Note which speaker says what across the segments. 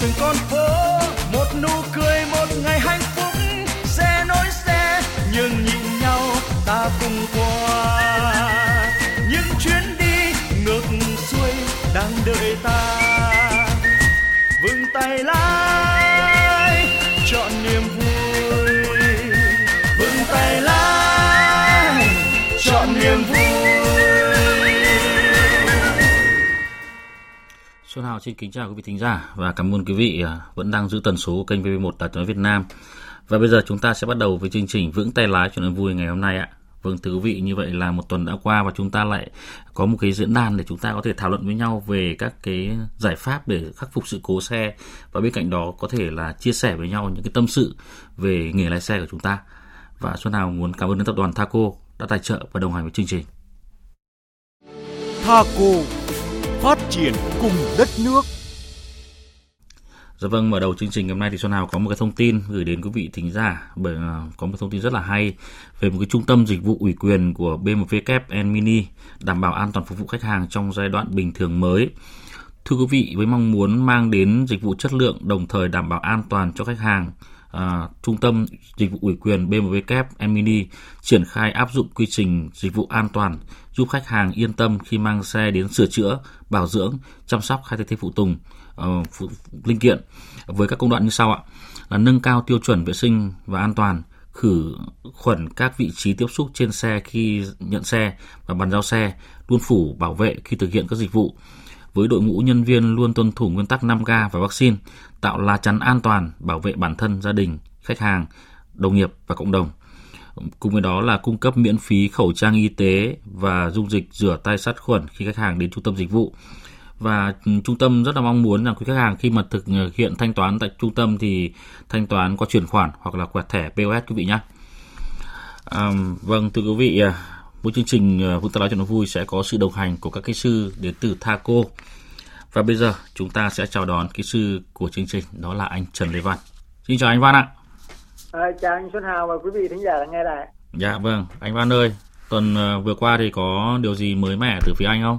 Speaker 1: chào
Speaker 2: Xuân Hào xin kính chào quý vị thính giả và cảm ơn quý vị à, vẫn đang giữ tần số kênh VV1 Đài tiếng Việt Nam. Và bây giờ chúng ta sẽ bắt đầu với chương trình Vững tay lái cho nó vui ngày hôm nay ạ. Vâng thưa quý vị, như vậy là một tuần đã qua và chúng ta lại có một cái diễn đàn để chúng ta có thể thảo luận với nhau về các cái giải pháp để khắc phục sự cố xe và bên cạnh đó có thể là chia sẻ với nhau những cái tâm sự về nghề lái xe của chúng ta. Và Xuân Hào muốn cảm ơn đến tập đoàn Thaco đã tài trợ và đồng hành với chương trình.
Speaker 3: Thaco phát triển cùng đất nước.
Speaker 2: Dạ vâng, mở đầu chương trình hôm nay thì Xuân Hào có một cái thông tin gửi đến quý vị thính giả bởi ờ, có một thông tin rất là hay về một cái trung tâm dịch vụ ủy quyền của BMW Kép Mini đảm bảo an toàn phục vụ khách hàng trong giai đoạn bình thường mới. Thưa quý vị, với mong muốn mang đến dịch vụ chất lượng đồng thời đảm bảo an toàn cho khách hàng, à, trung tâm dịch vụ ủy quyền BMW Kép Mini triển khai áp dụng quy trình dịch vụ an toàn giúp khách hàng yên tâm khi mang xe đến sửa chữa, bảo dưỡng, chăm sóc hay thay thế phụ tùng uh, phụ, linh kiện. Với các công đoạn như sau ạ. Là nâng cao tiêu chuẩn vệ sinh và an toàn khử khuẩn các vị trí tiếp xúc trên xe khi nhận xe và bàn giao xe luôn phủ bảo vệ khi thực hiện các dịch vụ. Với đội ngũ nhân viên luôn tuân thủ nguyên tắc 5K và vaccine tạo lá chắn an toàn bảo vệ bản thân gia đình khách hàng đồng nghiệp và cộng đồng cùng với đó là cung cấp miễn phí khẩu trang y tế và dung dịch rửa tay sát khuẩn khi khách hàng đến trung tâm dịch vụ và ừ, trung tâm rất là mong muốn rằng quý khách hàng khi mà thực ừ, hiện thanh toán tại trung tâm thì thanh toán qua chuyển khoản hoặc là quẹt thẻ POS quý vị nhé. À, vâng thưa quý vị, à, mỗi chương trình ờ, Vững tay nói chuyện nó vui sẽ có sự đồng hành của các kỹ sư đến từ Thaco. Và bây giờ chúng ta sẽ chào đón kỹ sư của chương trình đó là anh Trần Lê Văn. Xin chào anh Văn ạ.
Speaker 4: À, chào anh Xuân Hào và quý vị thính giả đang nghe đài.
Speaker 2: Dạ vâng, anh Văn ơi, tuần vừa qua thì có điều gì mới mẻ từ phía anh không?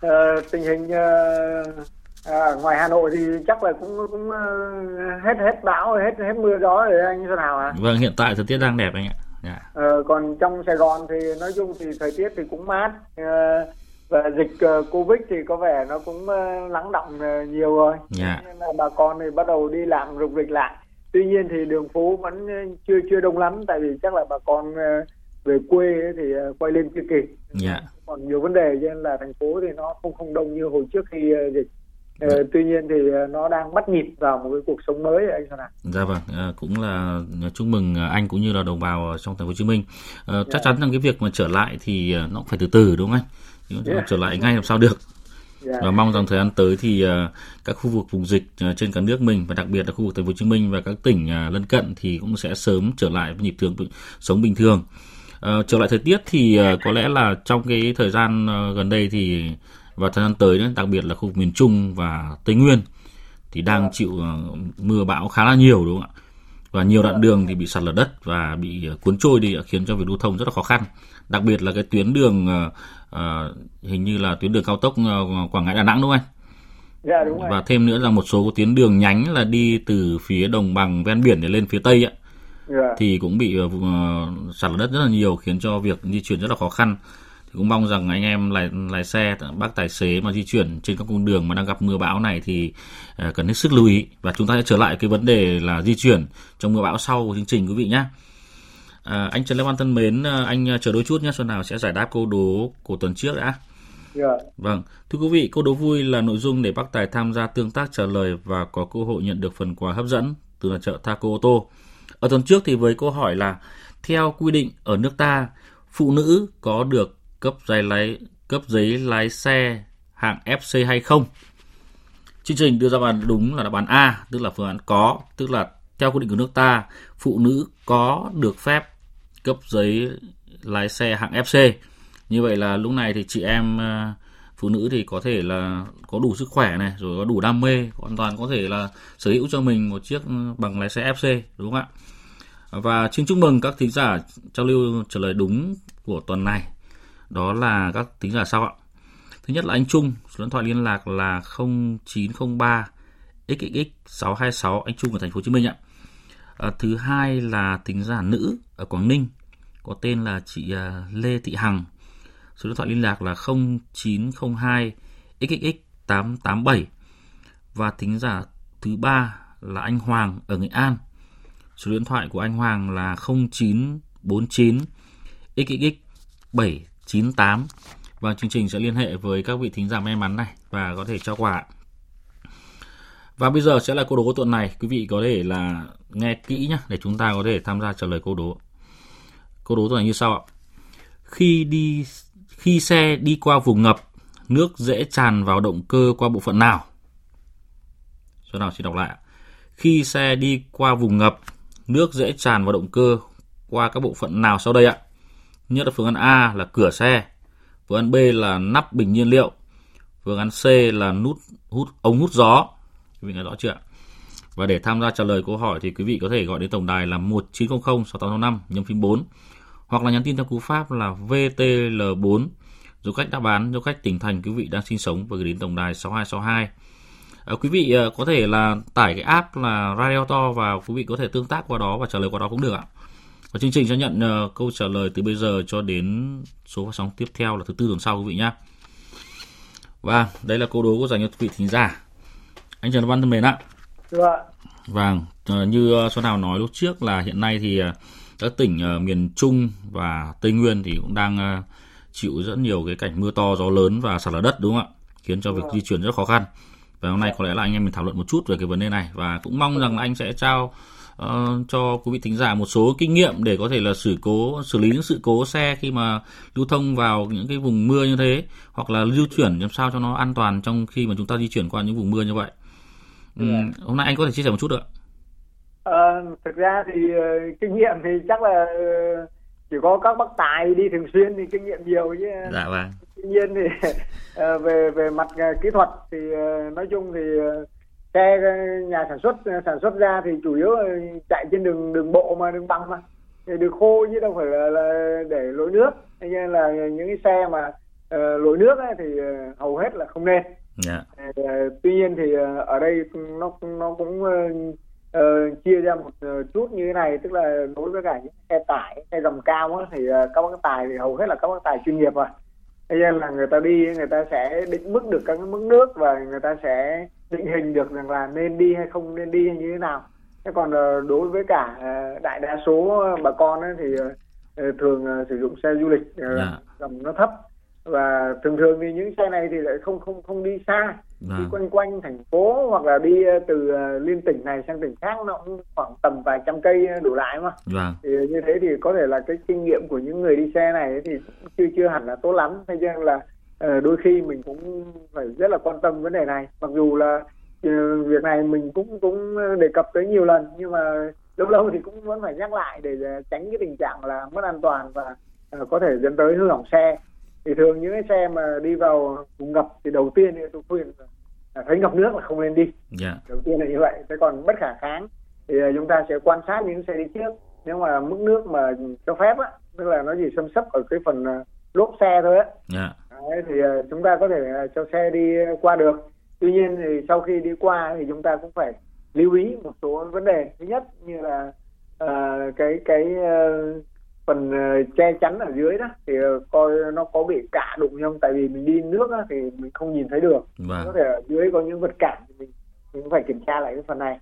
Speaker 4: Ờ, tình hình uh, à, ngoài Hà Nội thì chắc là cũng cũng uh, hết hết bão hết hết mưa gió rồi anh Xuân Hào à.
Speaker 2: Vâng, hiện tại thời tiết đang đẹp anh ạ.
Speaker 4: Yeah. Ờ, còn trong Sài Gòn thì nói chung thì thời tiết thì cũng mát uh, và dịch uh, Covid thì có vẻ nó cũng uh, lắng động uh, nhiều rồi.
Speaker 2: Yeah.
Speaker 4: Nên là bà con thì bắt đầu đi làm rục rịch lại. Tuy nhiên thì đường phố vẫn chưa chưa đông lắm tại vì chắc là bà con về quê thì quay lên chưa kịp.
Speaker 2: Yeah.
Speaker 4: Còn nhiều vấn đề cho nên là thành phố thì nó không không đông như hồi trước khi dịch. Uh, tuy nhiên thì nó đang bắt nhịp vào một cái cuộc sống mới anh sao nào?
Speaker 2: Dạ vâng, à, cũng là chúc mừng anh cũng như là đồng bào trong thành phố Hồ Chí Minh. À, yeah. Chắc chắn rằng cái việc mà trở lại thì nó cũng phải từ từ đúng không anh? Yeah. Trở lại ngay làm sao được. Yeah. Và mong rằng thời gian tới thì uh, các khu vực vùng dịch uh, trên cả nước mình và đặc biệt là khu vực thành phố Hồ Chí Minh và các tỉnh uh, lân cận thì cũng sẽ sớm trở lại với nhịp thường sống bình thường. Uh, trở lại thời tiết thì có lẽ là trong cái thời gian gần đây thì và thời gian tới đặc biệt là khu vực miền Trung và Tây Nguyên thì đang chịu mưa bão khá là nhiều đúng không ạ? Và nhiều đoạn đường thì bị sạt lở đất và bị uh, cuốn trôi đi khiến cho việc lưu thông rất là khó khăn. Đặc biệt là cái tuyến đường uh, uh, hình như là tuyến đường cao tốc Quảng Ngãi Đà Nẵng đúng không anh?
Speaker 4: Dạ đúng rồi.
Speaker 2: Và thêm nữa là một số tuyến đường nhánh là đi từ phía đồng bằng ven biển để lên phía tây ạ.
Speaker 4: Yeah.
Speaker 2: thì cũng bị uh, sạt lở đất rất là nhiều khiến cho việc di chuyển rất là khó khăn thì cũng mong rằng anh em lái lái xe bác tài xế mà di chuyển trên các cung đường mà đang gặp mưa bão này thì uh, cần hết sức lưu ý và chúng ta sẽ trở lại cái vấn đề là di chuyển trong mưa bão sau của chương trình quý vị nhé à, anh Trần Lê Văn thân mến anh chờ đôi chút nhé Xuân nào sẽ giải đáp câu đố của tuần trước đã
Speaker 4: Yeah.
Speaker 2: Vâng, thưa quý vị, câu đố vui là nội dung để bác Tài tham gia tương tác trả lời và có cơ hội nhận được phần quà hấp dẫn từ chợ Thaco ô tô. Ở tuần trước thì với câu hỏi là theo quy định ở nước ta, phụ nữ có được cấp giấy lái cấp giấy lái xe hạng FC hay không? Chương trình đưa ra bàn đúng là đáp án A, tức là phương án có, tức là theo quy định của nước ta, phụ nữ có được phép cấp giấy lái xe hạng FC. Như vậy là lúc này thì chị em ờ, phụ nữ thì có thể là có đủ sức khỏe này rồi có đủ đam mê hoàn toàn có thể là sở hữu cho mình một chiếc bằng lái xe FC đúng không ạ và xin chúc mừng các thính giả trao lưu trả lời đúng của tuần này đó là các tính giả sau ạ. Thứ nhất là anh Trung, số điện thoại liên lạc là 0903 xxx626 anh Trung ở thành phố Hồ Chí Minh ạ. À, thứ hai là tính giả nữ ở Quảng Ninh có tên là chị à, Lê Thị Hằng. Số điện thoại liên lạc là 0902 xxx887 và tính giả thứ ba là anh Hoàng ở Nghệ An. Số điện thoại của anh Hoàng là 0949 xxx7 98 và vâng, chương trình sẽ liên hệ với các vị thính giả may mắn này và có thể trao quà. Và bây giờ sẽ là câu đố tuần này, quý vị có thể là nghe kỹ nhé để chúng ta có thể tham gia trả lời câu đố. Câu đố tuần này như sau ạ. Khi đi khi xe đi qua vùng ngập, nước dễ tràn vào động cơ qua bộ phận nào? Số nào xin đọc lại. Khi xe đi qua vùng ngập, nước dễ tràn vào động cơ qua các bộ phận nào sau đây ạ? Nhất là phương án A là cửa xe, phương án B là nắp bình nhiên liệu, phương án C là nút hút ống hút gió. Quý vị nghe rõ chưa ạ? Và để tham gia trả lời câu hỏi thì quý vị có thể gọi đến tổng đài là 1900 6865 nhân phím 4 hoặc là nhắn tin theo cú pháp là VTL4 du khách đáp án du khách tỉnh thành quý vị đang sinh sống và gửi đến tổng đài 6262 à, quý vị à, có thể là tải cái app là Radio To và quý vị có thể tương tác qua đó và trả lời qua đó cũng được ạ và chương trình sẽ nhận uh, câu trả lời từ bây giờ cho đến số phát sóng tiếp theo là thứ tư tuần sau quý vị nhé và đây là câu đố của dành cho quý vị thính giả. Anh Trần Văn thân mến ạ.
Speaker 4: Dạ.
Speaker 2: Vâng, uh, như Xuân Hào nói lúc trước là hiện nay thì các tỉnh miền Trung và Tây Nguyên thì cũng đang chịu rất nhiều cái cảnh mưa to gió lớn và sạt lở đất đúng không ạ? Khiến cho việc di chuyển rất khó khăn. Và hôm nay có lẽ là anh em mình thảo luận một chút về cái vấn đề này và cũng mong rằng là anh sẽ trao uh, cho quý vị thính giả một số kinh nghiệm để có thể là xử cố xử lý những sự cố xe khi mà lưu thông vào những cái vùng mưa như thế hoặc là lưu chuyển làm sao cho nó an toàn trong khi mà chúng ta di chuyển qua những vùng mưa như vậy. Ừ, hôm nay anh có thể chia sẻ một chút được ạ?
Speaker 4: À, thực ra thì uh, kinh nghiệm thì chắc là uh, chỉ có các bác tài đi thường xuyên thì kinh nghiệm nhiều chứ
Speaker 2: dạ vâng
Speaker 4: tuy nhiên thì uh, về về mặt uh, kỹ thuật thì uh, nói chung thì uh, xe nhà sản xuất sản xuất ra thì chủ yếu là chạy trên đường đường bộ mà đường băng mà. Thì đường khô chứ đâu phải là, là để lội nước. Nên là những cái xe mà uh, lội nước ấy, thì uh, hầu hết là không nên.
Speaker 2: Yeah.
Speaker 4: uh, tuy nhiên thì uh, ở đây nó nó cũng uh, uh, chia ra một chút như thế này. Tức là đối với cả những xe tải xe gầm cao á, thì uh, các bác tài thì hầu hết là các bác tài chuyên nghiệp rồi thế nên là người ta đi người ta sẽ định mức được các cái mức nước và người ta sẽ định hình được rằng là nên đi hay không nên đi hay như thế nào. Thế còn uh, đối với cả uh, đại đa số bà con ấy, thì uh, thường sử dụng xe du lịch
Speaker 2: Dạ.
Speaker 4: gầm nó thấp. Và thường thường thì những xe này thì lại không không không đi xa đi
Speaker 2: Vâng.
Speaker 4: quanh quanh thành phố hoặc là đi ờ, từ ờ, liên tỉnh này sang tỉnh khác nó cũng khoảng tầm vài trăm cây đổ lại mà
Speaker 2: Vâng.
Speaker 4: thì như thế thì có thể là cái kinh nghiệm của những người đi xe này thì chưa chưa hẳn là tốt lắm thế nên là ờ, đôi khi mình cũng phải rất là quan tâm vấn đề này mặc dù là ờ, việc này mình cũng cũng đề cập tới nhiều lần nhưng mà lâu lâu thì cũng vẫn phải nhắc lại để ờ, tránh cái tình trạng là mất an toàn và ờ, có thể dẫn tới hư hỏng xe thì thường những cái xe mà đi vào vùng ngập thì đầu tiên thì tôi khuyên là thấy ngập nước là không nên đi.
Speaker 2: Dạ.
Speaker 4: đầu tiên là như vậy. Thế còn bất khả kháng thì ờ, chúng ta sẽ quan sát những xe đi trước. Nếu mà mức nước mà cho phép á tức là nó chỉ xâm sấp ở cái phần ờ, lốp xe thôi á.
Speaker 2: Dạ.
Speaker 4: Đấy, thì ờ, chúng ta có thể cho xe đi qua được. Tuy nhiên thì sau khi đi qua thì chúng ta cũng phải lưu ý một số vấn đề. Thứ nhất như là ờ, cái cái ờ, phần ờ, che chắn ở dưới đó thì ờ, coi nó có bị cạ đụng không tại vì mình đi nước á, thì mình không nhìn thấy được có
Speaker 2: Vâng.
Speaker 4: thể ở dưới có những vật cản thì mình, mình cũng phải kiểm tra lại cái phần này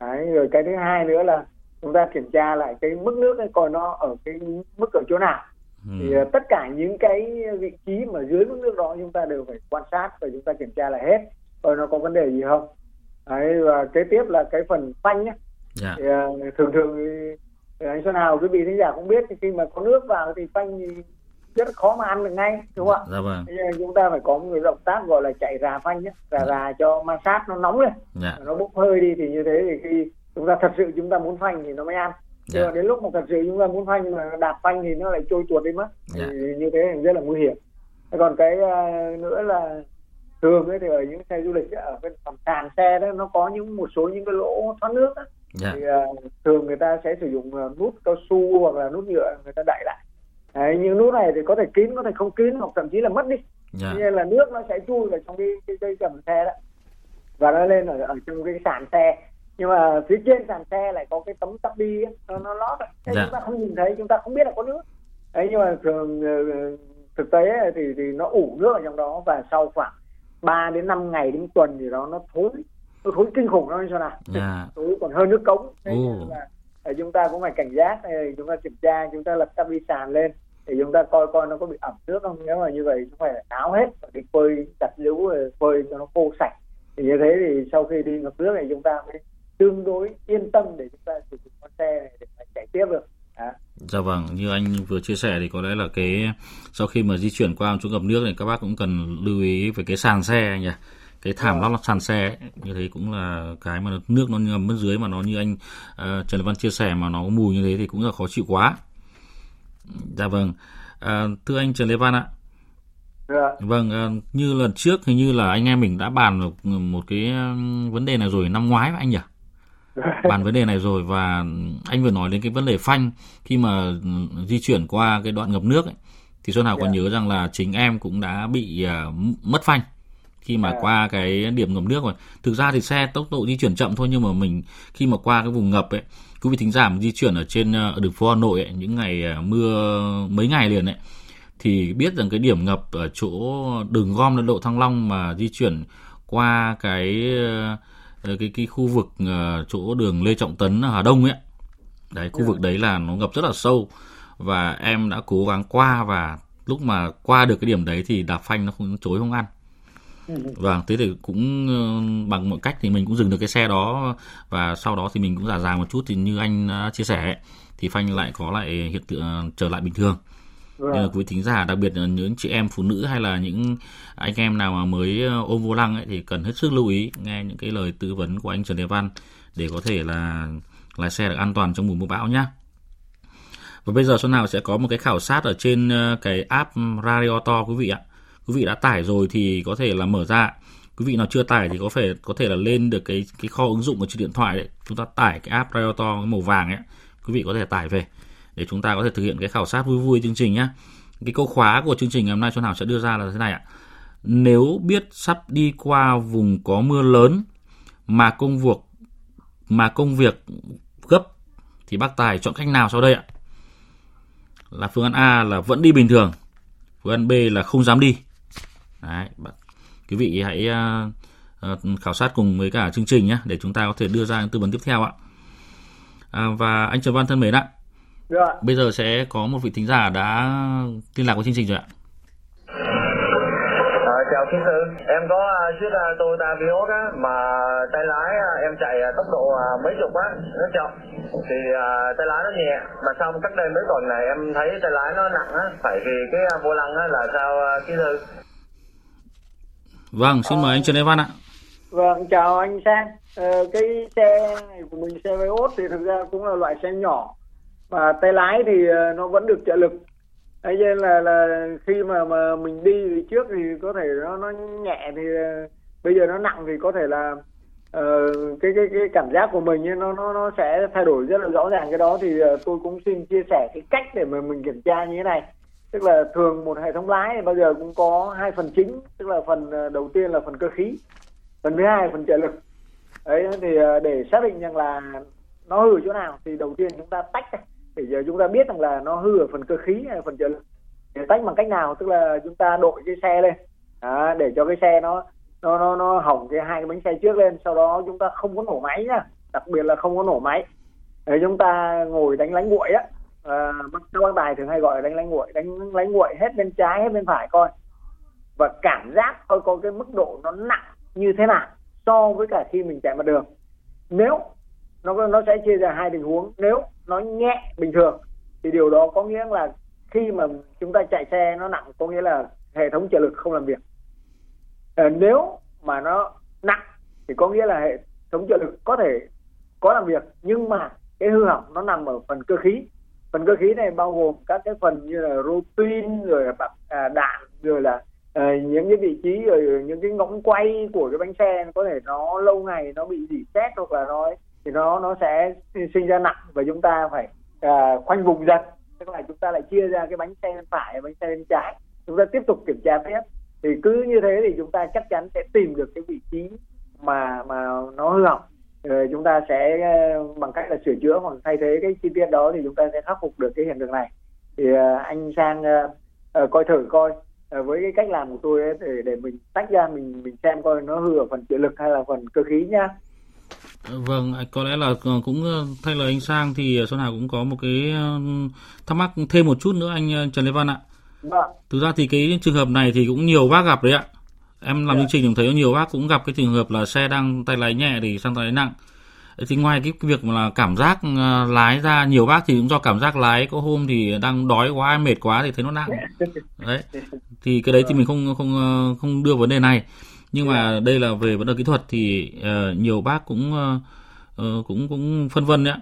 Speaker 4: Đấy, rồi cái thứ hai nữa là chúng ta kiểm tra lại cái mức nước ấy coi nó ở cái mức ở chỗ nào thì
Speaker 2: Ừ.
Speaker 4: ờ, tất cả những cái vị trí mà dưới mức nước đó chúng ta đều phải quan sát và chúng ta kiểm tra lại hết coi nó có vấn đề gì không Đấy, và kế tiếp là cái phần phanh nhé
Speaker 2: Dạ.
Speaker 4: thì, thường thường thì, anh Xuân Hào quý vị thính giả cũng biết khi mà có nước vào thì phanh thì rất khó mà ăn được ngay đúng không ạ?
Speaker 2: Dạ vâng.
Speaker 4: chúng ta phải có một cái động tác gọi là chạy rà phanh nhé, rà rà cho ma sát nó nóng lên, dạ. nó bốc hơi đi thì như thế thì khi chúng ta thật sự chúng ta muốn phanh thì nó mới ăn. Dạ. Nhưng đến lúc mà thật sự chúng ta muốn phanh mà đạp phanh thì nó lại trôi tuột đi mất. Dạ. Thì như thế thì rất là nguy hiểm. Còn cái uh, nữa là thường ấy thì ở những xe du lịch ở bên phần sàn xe đó nó có những một số những cái lỗ thoát nước đó. Yeah. thì uh, thường người ta sẽ sử dụng uh, nút cao su hoặc là nút nhựa người ta đậy lại. Đấy, những nút này thì có thể kín có thể không kín hoặc thậm chí là mất đi. Yeah. nên là nước nó sẽ chui vào trong cái cái dây cầm xe đó. Và nó lên ở, ở trong cái sàn xe. Nhưng mà phía trên sàn xe lại có cái tấm tắp đi nó, nó lót thế yeah. chúng ta không nhìn thấy chúng ta không biết là có nước. Đấy nhưng mà thường thực tế thì thì nó ủ nước ở trong đó và sau khoảng 3 đến 5 ngày đến tuần thì đó nó thối nó thối kinh khủng nó cho nào yeah. thối còn hơn nước cống thế uh. là thì chúng ta cũng phải cảnh giác chúng ta kiểm tra chúng ta lật tắp đi sàn lên thì chúng ta coi coi nó có bị ẩm nước không nếu mà như vậy chúng phải tháo hết đi phơi đặt lũ phơi cho nó khô sạch thì như thế thì sau khi đi ngập nước này chúng ta mới tương đối yên tâm để chúng ta sử dụng con xe này để mà chạy tiếp được À.
Speaker 2: Dạ vâng, như anh vừa chia sẻ thì có lẽ là cái sau khi mà di chuyển qua chỗ ngập nước này các bác cũng cần lưu ý về cái sàn xe anh nhỉ cái thảm lót sàn xe ấy, như thế cũng là cái mà nước nó ngầm bên dưới mà nó như anh uh, Trần Văn chia sẻ mà nó có mùi như thế thì cũng là khó chịu quá dạ vâng à, thưa anh Trần Lê Văn ạ
Speaker 4: dạ.
Speaker 2: vâng à, như lần trước hình như là anh em mình đã bàn một, một cái vấn đề này rồi năm ngoái anh nhỉ bàn vấn đề này rồi và anh vừa nói đến cái vấn đề phanh khi mà di chuyển qua cái đoạn ngập nước ấy, thì Xuân Hào yeah. còn dạ. nhớ rằng là chính em cũng đã bị uh, mất phanh khi mà à. qua cái điểm ngập nước rồi thực ra thì xe tốc độ di chuyển chậm thôi nhưng mà mình khi mà qua cái vùng ngập ấy quý vị thính giả di chuyển ở trên ở đường phố Hà Nội ấy, những ngày à, mưa mấy ngày liền ấy thì biết rằng cái điểm ngập ở chỗ đường gom độ Thăng Long mà di chuyển qua cái ờ, cái cái khu vực ờ, chỗ đường Lê Trọng Tấn Hà Đông ấy đấy khu vực ừ. đấy là nó ngập rất là sâu và em đã cố gắng qua và lúc mà qua được cái điểm đấy thì đạp phanh nó không chối không ăn Vâng, thế thì cũng ờ, bằng mọi cách thì mình cũng dừng được cái xe đó và sau đó thì mình cũng giả dàng một chút thì như anh chia sẻ thì phanh lại có lại hiện tượng trở lại bình thường. Vâng. Nên là quý thính giả đặc biệt là những chị em phụ nữ hay là những anh em nào mà mới ờ, ôm vô lăng ấy thì cần hết sức lưu ý nghe những cái lời tư vấn của anh Trần Đề Văn để có thể là lái xe được an toàn trong mùa mưa bão nhá. Và bây giờ Xuân Hào sẽ có một cái khảo sát ở trên ờ, cái app Radio To quý vị ạ quý vị đã tải rồi thì có thể là mở ra. Quý vị nào chưa tải thì có thể có thể là lên được cái cái kho ứng dụng ở trên điện thoại đấy. Chúng ta tải cái app Radio cái màu vàng ấy. Quý vị có thể tải về để chúng ta có thể thực hiện cái khảo sát vui vui chương trình nhé cái câu khóa của chương trình ngày hôm nay Xuân Hảo sẽ đưa ra là thế này ạ. Nếu biết sắp đi qua vùng có mưa lớn mà công việc, mà công việc gấp thì bác Tài chọn cách nào sau đây ạ? Là phương án A là vẫn đi bình thường. Phương án B là không dám đi. Đấy, quý vị hãy uh, uh, khảo sát cùng với cả chương trình nhé để chúng ta có thể đưa ra những tư vấn tiếp theo ạ. À, và anh Trần Văn thân mến ạ.
Speaker 4: Dạ.
Speaker 2: Bây giờ sẽ có một vị thính giả đã liên lạc với chương trình rồi ạ.
Speaker 5: À, chào kính sư, em có uh, chiếc uh, Toyota Vios á mà tay lái uh, em chạy tốc độ mấy chục á, nó chậm thì tay lái nó nhẹ mà xong cách đây mấy tuần này em thấy tay lái nó nặng á, phải vì cái vô lăng á là sao kính sư?
Speaker 2: Vâng, xin mời anh Trần Lê Văn ạ.
Speaker 4: Vâng, chào anh Sang. Ờ, cái xe này của mình xe Vios thì thực ra cũng là loại xe nhỏ và tay lái thì ờ, nó vẫn được trợ lực. Thế nên là là khi mà mà mình đi thì trước thì có thể nó nó nhẹ thì ờ, bây giờ nó nặng thì có thể là uh, cái cái cái cảm giác của mình ấy, nó nó nó sẽ thay đổi rất là rõ ràng cái đó thì uh, tôi cũng xin chia sẻ cái cách để mà mình kiểm tra như thế này tức là thường một hệ thống lái thì bao giờ cũng có hai phần chính tức là phần ờ, đầu tiên là phần cơ khí phần thứ hai là phần trợ lực. Đấy thì ờ, để xác định rằng là nó hư ở chỗ nào thì đầu tiên chúng ta tách để giờ chúng ta biết rằng là nó hư ở phần cơ khí hay phần trợ lực. Để tách bằng cách nào? Tức là chúng ta đội cái xe lên. À, để cho cái xe nó nó nó nó hỏng cái hai cái bánh xe trước lên. Sau đó chúng ta không có nổ máy nhá. Đặc biệt là không có nổ máy. Để chúng ta ngồi đánh lánh nguội á à, các bác tài thường hay gọi là đánh lánh nguội. Đánh lánh nguội hết bên trái hết bên phải coi. Và cảm giác coi có cái mức độ nó nặng như thế nào so với cả khi mình chạy mặt đường. Nếu nó nó sẽ chia ra hai tình huống. Nếu nó nhẹ bình thường thì điều đó có nghĩa là khi mà chúng ta chạy xe nó nặng có nghĩa là hệ thống trợ lực không làm việc. À, nếu mà nó nặng thì có nghĩa là hệ thống trợ lực có thể có làm việc nhưng mà cái hư hỏng nó nằm ở phần cơ khí phần cơ khí này bao gồm các cái phần như là rô pin rồi à, đạn rồi là à, ờ, những cái vị trí rồi những cái ngỗng quay của cái bánh xe có thể nó lâu ngày nó bị dỉ xét hoặc là nó thì nó nó sẽ sinh ra nặng và chúng ta phải à, khoanh vùng dần. Tức là chúng ta lại chia ra cái bánh xe bên phải bánh xe bên trái. Chúng ta tiếp tục kiểm tra tiếp thì cứ như thế thì chúng ta chắc chắn sẽ tìm được cái vị trí mà mà nó hư hỏng rồi chúng ta sẽ bằng cách là sửa chữa hoặc thay thế cái chi tiết đó thì chúng ta sẽ khắc phục được cái hiện tượng này thì anh sang coi thử coi với cái cách làm của tôi ấy, để để mình tách ra mình mình xem coi nó hư ở phần trợ lực hay là phần cơ khí nhá
Speaker 2: Vâng, có lẽ là ờ, cũng thay lời anh Sang thì Xuân Hà cũng có một cái thắc mắc thêm một chút nữa anh Trần Lê Văn ạ. Vâng. Thực ra thì cái trường hợp này thì cũng nhiều bác gặp đấy ạ. Em làm chương trình cũng thấy nhiều bác cũng gặp cái trường hợp là xe đang tay lái nhẹ thì sang tay lái nặng. Thì ngoài cái việc mà là cảm giác lái ra nhiều bác thì cũng do cảm giác lái có hôm thì đang đói quá mệt quá thì thấy nó nặng. Đấy. Thì cái đấy thì mình không không không đưa vấn đề này nhưng mà đây là về vấn đề kỹ thuật thì uh, nhiều bác cũng uh, cũng cũng phân vân đấy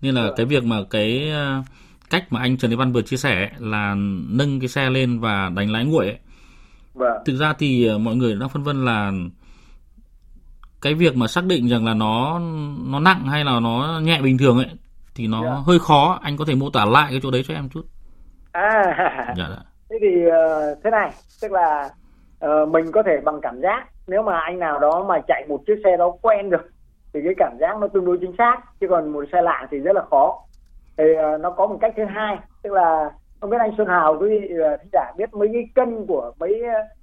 Speaker 2: nên là cái việc mà cái uh, cách mà anh Trần Thế Văn vừa chia sẻ là nâng cái xe lên và đánh lái nguội ấy. Vâng. Thực ra thì mọi người đang phân vân là cái việc mà xác định rằng là nó nó nặng hay là nó nhẹ bình thường ấy thì nó. Dạ. hơi khó anh có thể mô tả lại cái chỗ đấy cho em chút
Speaker 4: à dạ, dạ. thế thì uh, thế này tức là uh, mình có thể bằng cảm giác nếu mà anh nào đó mà chạy một chiếc xe đó quen được thì cái cảm giác nó tương đối chính xác chứ còn một xe lạ thì rất là khó thì uh, nó có một cách thứ hai tức là không biết anh Xuân Hào quý vị uh, thính giả biết mấy cái cân của mấy uh,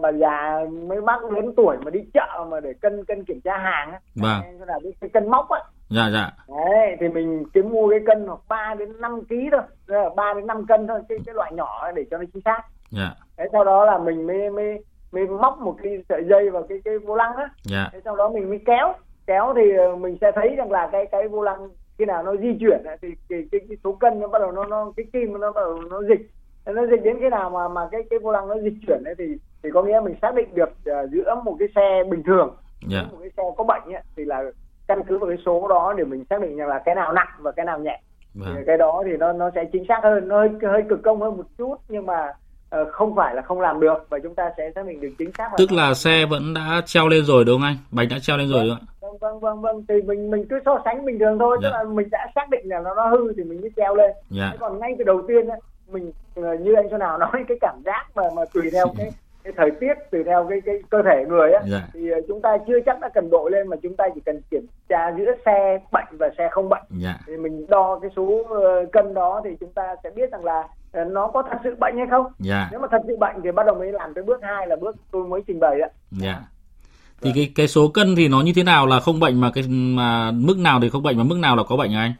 Speaker 4: mà già mấy bác lớn tuổi mà đi chợ mà để cân cân kiểm tra hàng á.
Speaker 2: Vâng.
Speaker 4: Biết cái cân móc á.
Speaker 2: Dạ dạ.
Speaker 4: Đấy thì mình kiếm mua cái cân hoặc 3 đến 5 kg thôi. Ba đến 5 cân thôi cái cái loại nhỏ để cho nó chính xác.
Speaker 2: Dạ.
Speaker 4: Thế sau đó là mình mới mới mới móc một cái sợi dây vào cái cái vô lăng á.
Speaker 2: Dạ.
Speaker 4: thế sau đó mình mới kéo. Kéo thì ờ, mình sẽ thấy rằng là cái cái vô lăng khi nào nó di chuyển thì cái, cái, cái số cân nó bắt đầu nó nó cái kim nó bắt đầu nó dịch nó dịch đến cái nào mà mà cái cái vô lăng nó dịch chuyển ấy thì thì có nghĩa mình xác định được uh, giữa một cái xe bình thường
Speaker 2: yeah. Dạ.
Speaker 4: một cái xe có bệnh ấy, thì là căn cứ vào cái số đó để mình xác định rằng là cái nào nặng và cái nào nhẹ vâng. cái đó thì nó nó sẽ chính xác hơn nó hơi hơi cực công hơn một chút nhưng mà uh, không phải là không làm được và chúng ta sẽ xác định được chính xác
Speaker 2: tức là xe vẫn đã treo lên rồi đúng không anh bánh đã treo lên rồi đúng không
Speaker 4: vâng vâng vâng vâng thì mình mình cứ so sánh bình thường thôi dạ. tức là mình đã xác định là nó nó hư thì mình mới treo lên
Speaker 2: dạ.
Speaker 4: Thế còn ngay từ đầu tiên ấy, mình ờ, như anh cho nào nói cái cảm giác mà mà tùy theo cái cái thời tiết tùy theo cái cái cơ thể người á.
Speaker 2: Dạ.
Speaker 4: thì ờ, chúng ta chưa chắc đã cần đội lên mà chúng ta chỉ cần kiểm tra giữa xe bệnh và xe không bệnh
Speaker 2: dạ.
Speaker 4: thì mình đo cái số cân đó thì chúng ta sẽ biết rằng là Ờ, nó có thật sự bệnh hay không.
Speaker 2: Dạ.
Speaker 4: nếu mà thật sự bệnh thì bắt đầu mới làm tới bước hai là bước tôi mới trình bày ạ
Speaker 2: thì cái cái số cân thì nó như thế nào là không bệnh mà cái mà mức nào thì không bệnh mà mức nào là có bệnh anh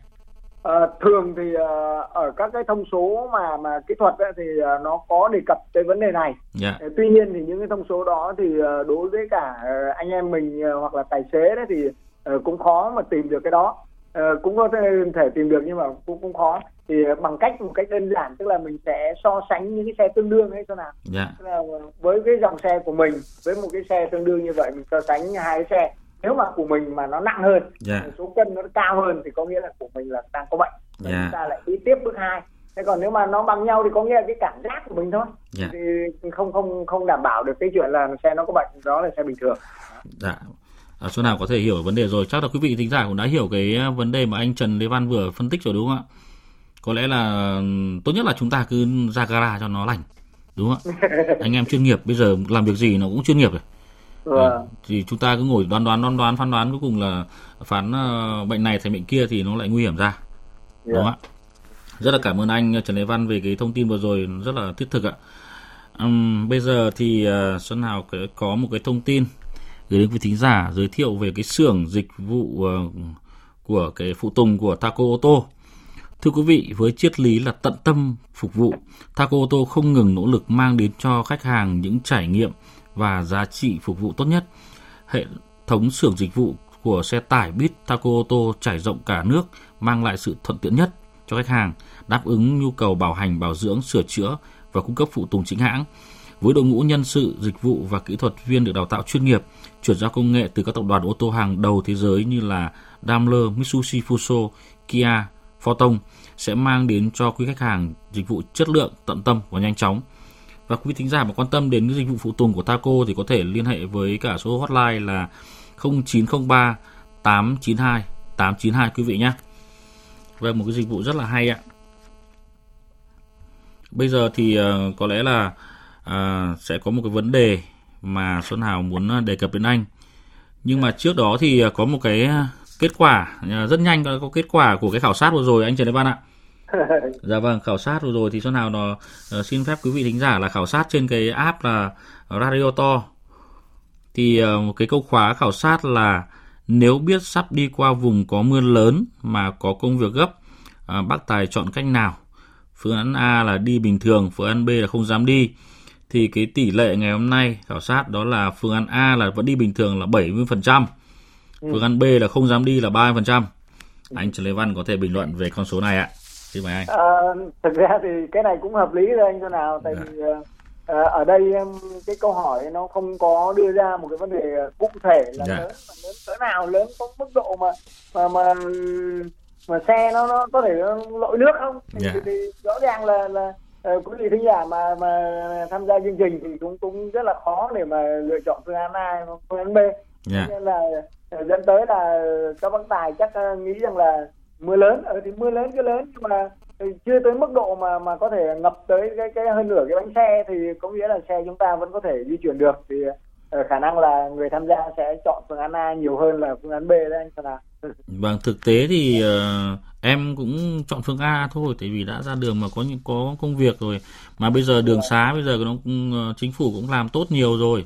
Speaker 4: à, thường thì uh, ở các cái thông số mà mà kỹ thuật ấy, thì uh, nó có đề cập tới vấn đề này.
Speaker 2: Yeah.
Speaker 4: tuy nhiên thì những cái thông số đó thì uh, đối với cả anh em mình uh, hoặc là tài xế đấy thì uh, cũng khó mà tìm được cái đó. Uh, cũng có thể, thể tìm được nhưng mà cũng cũng khó. Thì bằng cách một cách đơn giản tức là mình sẽ so sánh những cái xe tương đương ấy cho nào.
Speaker 2: Yeah.
Speaker 4: tức là với cái dòng xe của mình với một cái xe tương đương như vậy mình so sánh hai cái xe nếu mà của mình mà nó nặng hơn
Speaker 2: yeah.
Speaker 4: số cân nó cao hơn thì có nghĩa là của mình là đang có bệnh. Và
Speaker 2: yeah.
Speaker 4: chúng ta lại đi tiếp bước hai. Thế còn nếu mà nó bằng nhau thì có nghĩa là cái cảm giác của mình thôi.
Speaker 2: Yeah.
Speaker 4: thì không không không đảm bảo được cái chuyện là xe nó có bệnh đó là xe bình thường.
Speaker 2: Dạ. À, số nào có thể hiểu vấn đề rồi. Chắc là quý vị thính giả cũng đã hiểu cái vấn đề mà anh Trần Lê Văn vừa phân tích rồi đúng không ạ? Có lẽ là tốt nhất là chúng ta cứ ra gara cho nó lành đúng không ạ? Anh em chuyên nghiệp bây giờ làm việc gì nó cũng chuyên nghiệp rồi
Speaker 4: Vâng.
Speaker 2: thì chúng ta cứ ngồi đoán đoán đoán đoán phán đoán cuối cùng là phán uh, bệnh này thành bệnh kia thì nó lại nguy hiểm ra yeah. đúng không ạ rất là cảm ơn anh Trần Lê Văn về cái thông tin vừa rồi rất là thiết thực ạ um, bây giờ thì uh, Xuân Hào có một cái thông tin gửi đến quý thính giả giới thiệu về cái xưởng dịch vụ uh, của cái phụ tùng của Taco ô tô Thưa quý vị, với triết lý là tận tâm phục vụ, Taco ô tô không ngừng nỗ lực mang đến cho khách hàng những trải nghiệm và giá trị phục vụ tốt nhất. Hệ thống xưởng dịch vụ của xe tải Bit Taco ô tô trải rộng cả nước mang lại sự thuận tiện nhất cho khách hàng, đáp ứng nhu cầu bảo hành, bảo dưỡng, sửa chữa và cung cấp phụ tùng chính hãng. Với đội ngũ nhân sự, dịch vụ và kỹ thuật viên được đào tạo chuyên nghiệp, chuyển giao công nghệ từ các tập đoàn ô tô hàng đầu thế giới như là Daimler, Mitsubishi Fuso, Kia, Fortong sẽ mang đến cho quý khách hàng dịch vụ chất lượng, tận tâm và nhanh chóng. Và quý thính giả mà quan tâm đến dịch vụ phụ tùng của Taco thì có thể liên hệ với cả số hotline là 0903 892 892 quý vị nhé. Và một cái dịch vụ rất là hay ạ. Bây giờ thì uh, có lẽ là uh, sẽ có một cái vấn đề mà Xuân Hào muốn ờ, đề cập đến anh. Nhưng mà trước đó thì có một cái kết quả rất nhanh có kết quả của cái khảo sát vừa rồi anh Trần Đức Văn ạ. dạ vâng, khảo sát vừa rồi thì Xuân Hào nó uh, xin phép quý vị thính giả là khảo sát trên cái app là Radio To. Thì uh, cái câu khóa khảo sát là nếu biết sắp đi qua vùng có mưa lớn mà có công việc gấp, uh, bác Tài chọn cách nào? Phương án A là đi bình thường, phương án B là không dám đi. Thì cái tỷ lệ ngày hôm nay khảo sát đó là phương án A là vẫn đi bình thường là 70%. Ừ. Phương án B là không dám đi là 30%. Anh Trần Lê Văn có thể bình luận về con số này ạ. Xin mời anh.
Speaker 4: À, thực ra thì cái này cũng hợp lý thôi anh cho nào tại dạ. vì à, ở đây cái câu hỏi nó không có đưa ra một cái vấn đề cụ thể là dạ. lớn mà lớn cỡ nào lớn có mức độ mà mà mà mà xe nó nó có thể lội nước không thì. Dạ. thì, thì rõ ràng là là quý vị thính giả mà mà tham gia chương trình thì cũng cũng rất là khó để mà lựa chọn phương án A phương án B yeah. Dạ. nên là dẫn tới là các bác tài chắc nghĩ rằng là mưa lớn. Ở thì mưa lớn cái lớn nhưng mà chưa tới mức độ mà mà có thể ngập tới cái cái hơn nửa cái bánh xe thì có nghĩa là xe chúng ta vẫn có thể di chuyển được. Thì uh, khả năng là người tham gia sẽ chọn phương án A nhiều hơn là phương án B đấy anh Sơn
Speaker 2: Vâng, thực tế thì uh, em cũng chọn phương A thôi, tại vì đã ra đường mà có những có công việc rồi, mà bây giờ đường xá bây giờ nó cũng, uh, chính phủ cũng làm tốt nhiều rồi,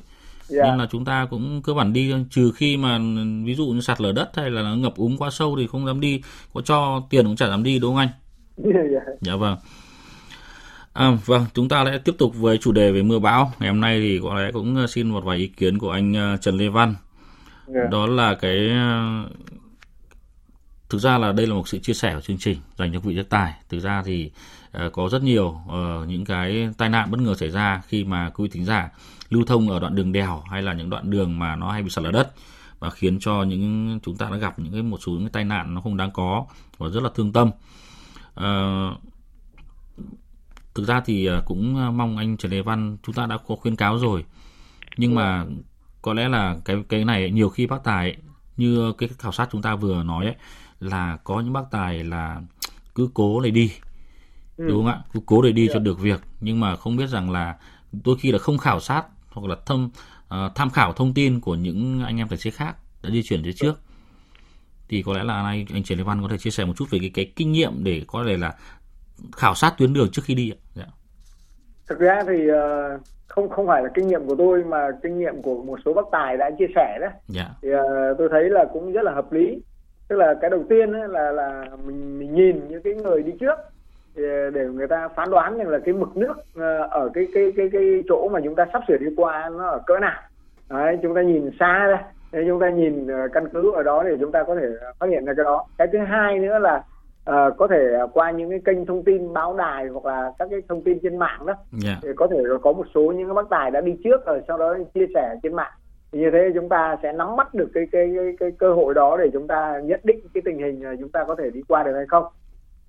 Speaker 2: yeah. Dạ. nên là chúng ta cũng cơ bản đi trừ khi mà ví dụ như sạt lở đất hay là nó ngập úng quá sâu thì không dám đi, có cho tiền cũng chả dám đi đúng không anh? Yeah, yeah. Dạ vâng. À, vâng, chúng ta lại tiếp tục với chủ đề về mưa bão. Ngày hôm nay thì có lẽ cũng xin một vài ý kiến của anh Trần Lê Văn. Yeah. Đó là cái thực ra là đây là một sự chia sẻ của chương trình dành cho vị giác tài thực ra thì uh, có rất nhiều uh, những cái tai nạn bất ngờ xảy ra khi mà quý vị thính giả lưu thông ở đoạn đường đèo hay là những đoạn đường mà nó hay bị sạt lở đất và khiến cho những chúng ta đã gặp những cái một số những cái tai nạn nó không đáng có và rất là thương tâm uh, thực ra thì cũng mong anh Trần Lê Văn chúng ta đã có khuyên cáo rồi nhưng mà có lẽ là cái cái này nhiều khi bác tài như cái khảo sát chúng ta vừa nói ấy, là có những bác tài là cứ cố để đi ừ. đúng không ạ cứ cố để đi yeah. cho dạ. được việc nhưng mà không biết rằng là đôi khi là không khảo sát hoặc là thâm uh, tham khảo thông tin của những anh em tài xế khác đã di chuyển phía trước thì có lẽ là anh anh Trần Lê Văn có thể chia sẻ một chút về cái cái kinh nghiệm để có thể là khảo sát tuyến đường trước khi đi ạ. Dạ.
Speaker 4: Thực ra thì uh, không không phải là kinh nghiệm của tôi mà kinh nghiệm của một số bác tài đã chia sẻ đó. Dạ. Thì uh, tôi thấy là cũng rất là hợp lý tức là cái đầu tiên ấy là là mình, mình nhìn những cái người đi trước để người ta phán đoán rằng là cái mực nước ờ, ở cái cái cái cái chỗ mà chúng ta sắp sửa đi qua nó ở cỡ nào đấy chúng ta nhìn xa ra để chúng ta nhìn ờ, căn cứ ở đó để chúng ta có thể phát hiện ra cái đó cái thứ hai nữa là uh, có thể qua những cái kênh thông tin báo đài hoặc là các cái thông tin trên mạng đó yeah. Dạ. thì có thể có một số những cái bác tài đã đi trước rồi sau đó chia sẻ trên mạng thì như thế chúng ta sẽ nắm bắt được cái cái cái, cái cơ hội đó để chúng ta nhận định cái tình hình chúng ta có thể đi qua được hay không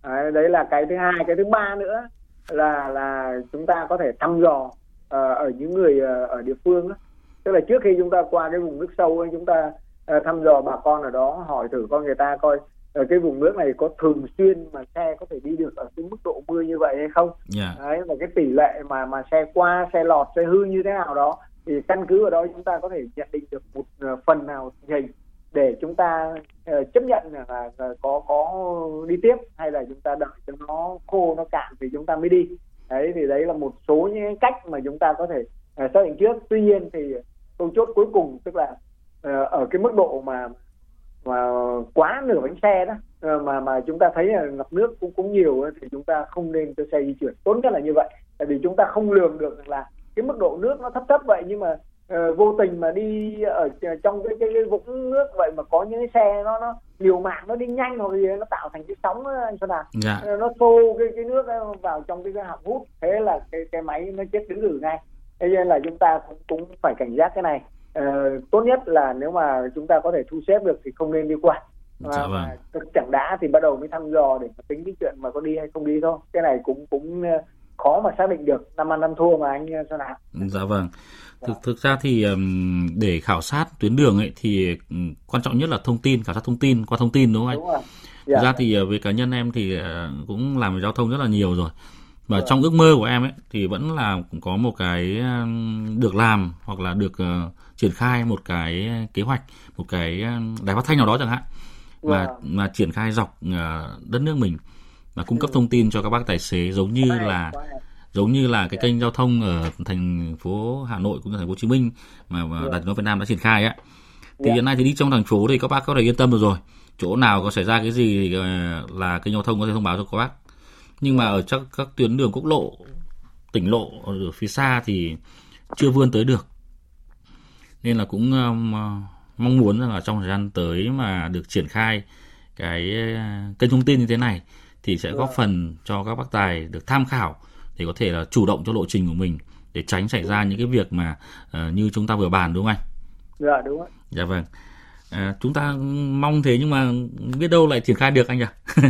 Speaker 4: đấy, đấy là cái thứ hai cái thứ ba nữa là là chúng ta có thể thăm dò uh, ở những người uh, ở địa phương đó. tức là trước khi chúng ta qua cái vùng nước sâu ấy, chúng ta uh, thăm dò bà con ở đó hỏi thử con người ta coi ở cái vùng nước này có thường xuyên mà xe có thể đi được ở cái mức độ mưa như vậy hay không yeah. Dạ. đấy và cái tỷ lệ mà mà xe qua xe lọt xe hư như thế nào đó thì căn cứ ở đó chúng ta có thể nhận định được một phần nào tình hình để chúng ta uh, chấp nhận là, uh, có có đi tiếp hay là chúng ta đợi cho nó khô nó cạn thì chúng ta mới đi. Đấy thì đấy là một số những cách mà chúng ta có thể uh, xác định trước. Tuy nhiên thì câu chốt cuối cùng tức là uh, ở cái mức độ mà mà quá nửa bánh xe đó uh, mà mà chúng ta thấy là ngập nước cũng cũng nhiều thì chúng ta không nên cho xe di chuyển. Tốt nhất là như vậy. Tại vì chúng ta không lường được là cái mức độ nước nó thấp thấp vậy nhưng mà uh, vô tình mà đi ở trong cái cái, cái vũng nước vậy mà có những cái xe nó nó liều mạng nó đi nhanh hoặc gì nó tạo thành cái sóng đó, anh Xuân à
Speaker 2: dạ.
Speaker 4: nó xô cái cái nước vào trong cái, cái họng hút thế là cái cái máy nó chết đứng lử ngay thế nên là chúng ta cũng cũng phải cảnh giác cái này uh, tốt nhất là nếu mà chúng ta có thể thu xếp được thì không nên đi qua
Speaker 2: dạ vâng.
Speaker 4: chẳng đã thì bắt đầu mới thăm dò để mà tính cái chuyện mà có đi hay không đi thôi cái này cũng cũng khó mà xác định được năm ăn năm thua mà anh Xuân Hạ.
Speaker 2: Dạ vâng. Thực thực ra thì để khảo sát tuyến đường ấy thì quan trọng nhất là thông tin, khảo sát thông tin qua thông tin đúng không anh?
Speaker 4: Đúng rồi.
Speaker 2: Dạ. Thực ra thì ờ, với cá nhân em thì ờ, cũng làm về giao thông rất là nhiều rồi. Và dạ. trong ước mơ của em ấy thì vẫn là có một cái được làm hoặc là được uh, triển khai một cái kế hoạch, một cái đài phát thanh nào đó chẳng hạn mà dạ. mà triển khai dọc đất nước mình và cung cấp thông tin cho các bác tài xế giống như là giống như là cái kênh giao thông ở thành phố Hà Nội cũng như thành phố Hồ Chí Minh mà, mà Đài nói Việt Nam đã triển khai á. Thì hiện nay thì đi trong thành phố thì các bác có thể yên tâm được rồi. Chỗ nào có xảy ra cái gì ờ, là kênh giao thông có thể thông báo cho các bác. Nhưng mà ở các các tuyến đường quốc lộ tỉnh lộ ở phía xa thì chưa vươn tới được. Nên là cũng um, mong muốn rằng là trong thời gian tới mà được triển khai cái kênh thông tin như thế này thì sẽ góp phần cho các bác tài được tham khảo để có thể là chủ động cho lộ trình của mình để tránh xảy ra những cái việc mà uh, như chúng ta vừa bàn đúng không anh?
Speaker 4: Dạ đúng ạ.
Speaker 2: Dạ vâng. À, chúng ta mong thế nhưng mà biết đâu lại triển khai được anh nhỉ?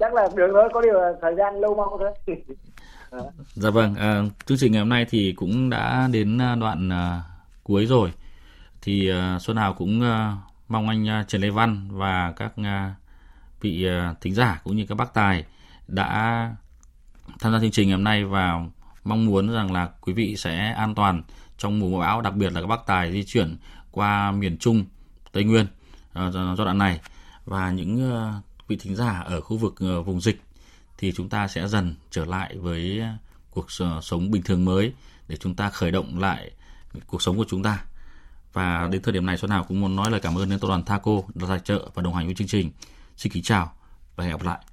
Speaker 4: chắc là được thôi, có điều là thời gian lâu mong thôi.
Speaker 2: dạ vâng, à, chương trình ngày hôm nay thì cũng đã đến đoạn uh, cuối rồi. Thì uh, Xuân Hào cũng uh, mong anh uh, Trần Lê Văn và các uh, vị ờ, thính giả cũng như các bác tài đã tham gia chương trình ngày hôm nay và mong muốn rằng là quý vị sẽ an toàn trong mùa bão, đặc biệt là các bác tài di chuyển qua miền Trung, Tây Nguyên ờ, giai đoạn này. Và những ờ, vị thính giả ở khu vực ờ, vùng dịch thì chúng ta sẽ dần trở lại với cuộc sống bình thường mới để chúng ta khởi động lại cuộc sống của chúng ta. Và đến thời điểm này Xuân nào cũng muốn nói lời cảm ơn đến tập đoàn Thaco đã tài trợ và đồng hành với chương trình. Xin kính chào và hẹn gặp lại.